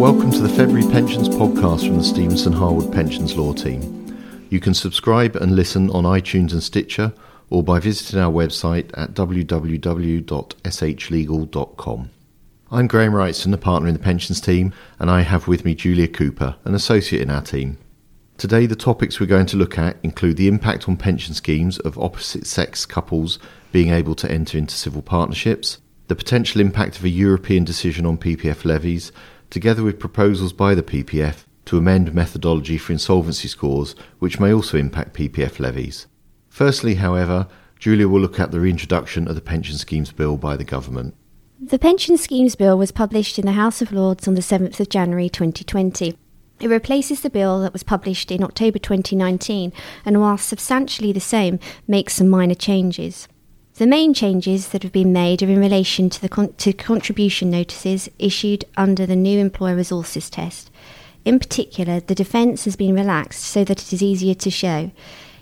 Welcome to the February Pensions podcast from the Stephenson Harwood Pensions Law Team. You can subscribe and listen on iTunes and Stitcher or by visiting our website at www.shlegal.com. I'm Graham Wrightson, a partner in the pensions team, and I have with me Julia Cooper, an associate in our team. Today, the topics we're going to look at include the impact on pension schemes of opposite sex couples being able to enter into civil partnerships, the potential impact of a European decision on PPF levies, together with proposals by the PPF to amend methodology for insolvency scores, which may also impact PPF levies. Firstly, however, Julia will look at the reintroduction of the Pension Schemes Bill by the government. The Pension Schemes Bill was published in the House of Lords on the 7th of January 2020. It replaces the bill that was published in October 2019 and, while substantially the same, makes some minor changes. The main changes that have been made are in relation to the con- to contribution notices issued under the new employer resources test. In particular, the defence has been relaxed so that it is easier to show.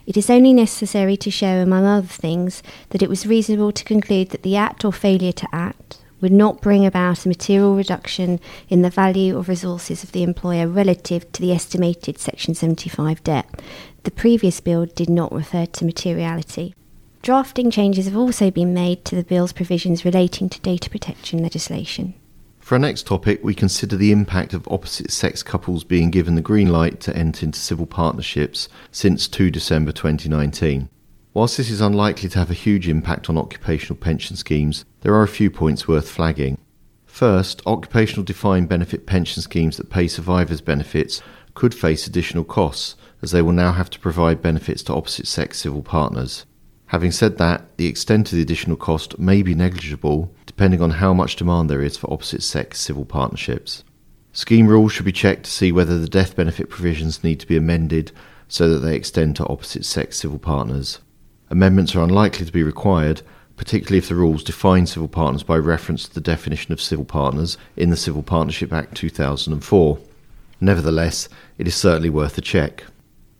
It is only necessary to show, among other things, that it was reasonable to conclude that the act or failure to act would not bring about a material reduction in the value of resources of the employer relative to the estimated Section 75 debt. The previous bill did not refer to materiality. Drafting changes have also been made to the bill's provisions relating to data protection legislation. For our next topic, we consider the impact of opposite sex couples being given the green light to enter into civil partnerships since 2 December 2019. Whilst this is unlikely to have a huge impact on occupational pension schemes, there are a few points worth flagging. First, occupational defined benefit pension schemes that pay survivors benefits could face additional costs, as they will now have to provide benefits to opposite sex civil partners. Having said that, the extent of the additional cost may be negligible depending on how much demand there is for opposite sex civil partnerships. Scheme rules should be checked to see whether the death benefit provisions need to be amended so that they extend to opposite sex civil partners. Amendments are unlikely to be required, particularly if the rules define civil partners by reference to the definition of civil partners in the Civil Partnership Act 2004. Nevertheless, it is certainly worth a check.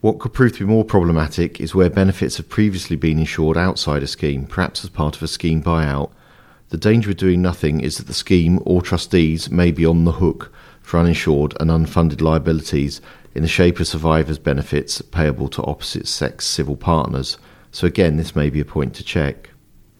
What could prove to be more problematic is where benefits have previously been insured outside a scheme, perhaps as part of a scheme buyout. The danger of doing nothing is that the scheme or trustees may be on the hook for uninsured and unfunded liabilities in the shape of survivors' benefits payable to opposite sex civil partners. So, again, this may be a point to check.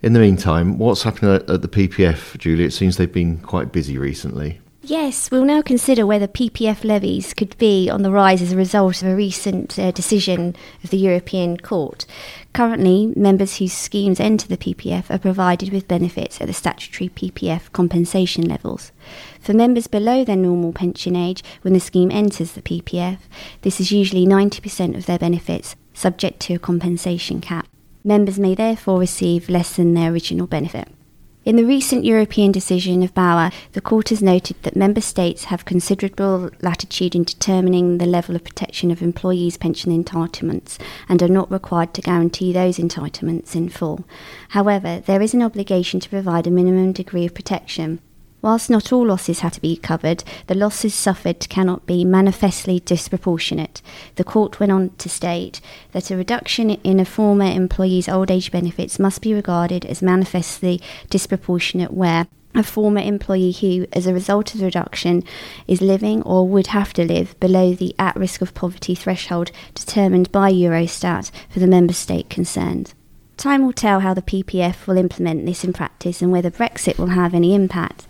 In the meantime, what's happening at the PPF, Julie? It seems they've been quite busy recently. Yes, we'll now consider whether PPF levies could be on the rise as a result of a recent uh, decision of the European Court. Currently, members whose schemes enter the PPF are provided with benefits at the statutory PPF compensation levels. For members below their normal pension age when the scheme enters the PPF, this is usually 90% of their benefits, subject to a compensation cap. Members may therefore receive less than their original benefit. In the recent European decision of Bauer, the court has noted that member states have considerable latitude in determining the level of protection of employees' pension entitlements and are not required to guarantee those entitlements in full. However, there is an obligation to provide a minimum degree of protection. Whilst not all losses have to be covered, the losses suffered cannot be manifestly disproportionate. The court went on to state that a reduction in a former employee's old age benefits must be regarded as manifestly disproportionate where a former employee who, as a result of the reduction, is living or would have to live below the at risk of poverty threshold determined by Eurostat for the member state concerned. Time will tell how the PPF will implement this in practice and whether Brexit will have any impact.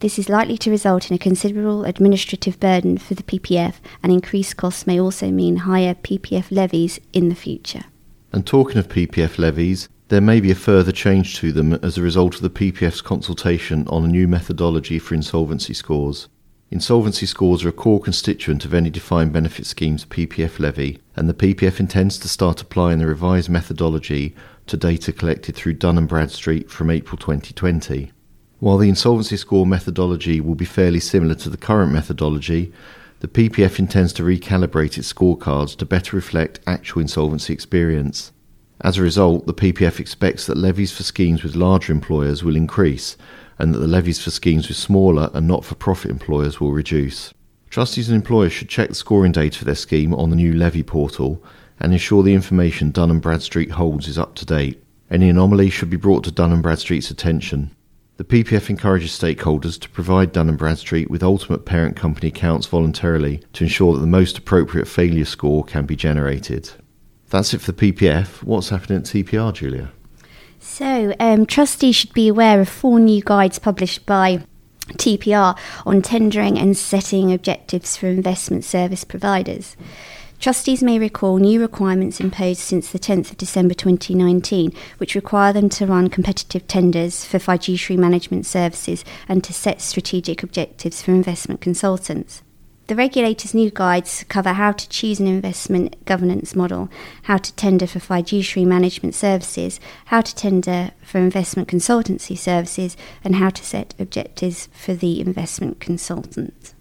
This is likely to result in a considerable administrative burden for the PPF, and increased costs may also mean higher PPF levies in the future. And talking of PPF levies, there may be a further change to them as a result of the PPF's consultation on a new methodology for insolvency scores. Insolvency scores are a core constituent of any defined benefit scheme's PPF levy, and the PPF intends to start applying the revised methodology to data collected through Dun & Bradstreet from April 2020. While the insolvency score methodology will be fairly similar to the current methodology, the PPF intends to recalibrate its scorecards to better reflect actual insolvency experience. As a result, the PPF expects that levies for schemes with larger employers will increase and that the levies for schemes with smaller and not for profit employers will reduce. Trustees and employers should check the scoring data for their scheme on the new levy portal and ensure the information Dun & Bradstreet holds is up to date. Any anomaly should be brought to Dun & Bradstreet's attention. The PPF encourages stakeholders to provide Dun & Bradstreet with ultimate parent company accounts voluntarily to ensure that the most appropriate failure score can be generated. That's it for the PPF. What's happening at TPR, Julia? So, um, trustees should be aware of four new guides published by TPR on tendering and setting objectives for investment service providers. Trustees may recall new requirements imposed since the 10th of December 2019, which require them to run competitive tenders for fiduciary management services and to set strategic objectives for investment consultants. The regulator's new guides cover how to choose an investment governance model, how to tender for fiduciary management services, how to tender for investment consultancy services, and how to set objectives for the investment consultant.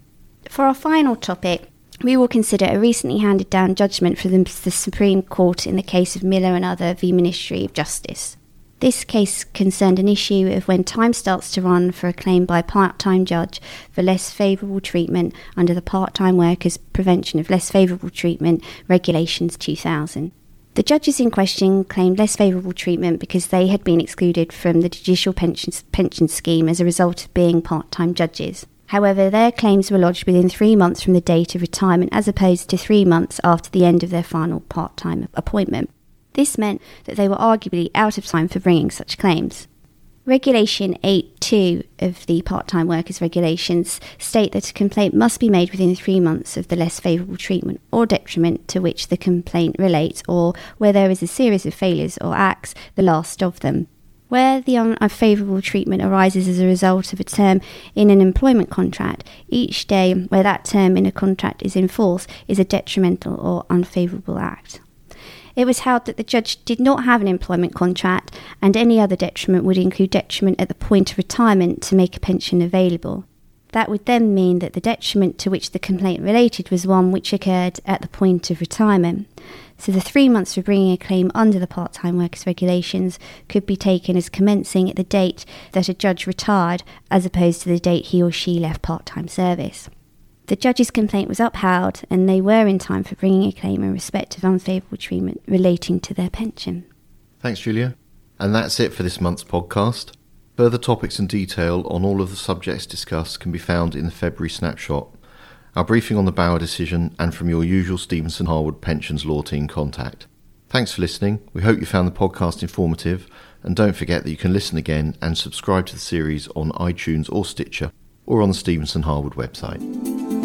For our final topic, we will consider a recently handed down judgment from the, Supreme Court in the case of Miller and other v Ministry of Justice. This case concerned an issue of when time starts to run for a claim by a part time judge for less favourable treatment under the Part Time Workers Prevention of Less Favourable Treatment Regulations 2000. The judges in question claimed less favourable treatment because they had been excluded from the judicial pension, pension scheme as a result of being part time judges. However, their claims were lodged within three months from the date of retirement as opposed to three months after the end of their final part time appointment. This meant that they were arguably out of time for bringing such claims. Regulation 8.2 of the part time workers regulations state that a complaint must be made within three months of the less favourable treatment or detriment to which the complaint relates, or where there is a series of failures or acts, the last of them. Where the unfavourable treatment arises as a result of a term in an employment contract, each day where that term in a contract is in force is a detrimental or unfavourable act. It was held that the judge did not have an employment contract and any other detriment would include detriment at the point of retirement to make a pension available. That would then mean that the detriment to which the complaint related was one which occurred at the point of retirement. So the three months for bringing a claim under the part time workers regulations could be taken as commencing at the date that a judge retired as opposed to the date he or she left part time service. The judge's complaint was upheld and they were in time for bringing a claim in respect of unfavourable treatment relating to their pension. Thanks, Julia. And that's it for this month's podcast. Further topics and detail on all of the subjects discussed can be found in the February snapshot our briefing on the Bauer decision, and from your usual Stephenson Harwood Pensions Law Team contact. Thanks for listening. We hope you found the podcast informative, and don't forget that you can listen again and subscribe to the series on iTunes or Stitcher or on the Stephenson Harwood website.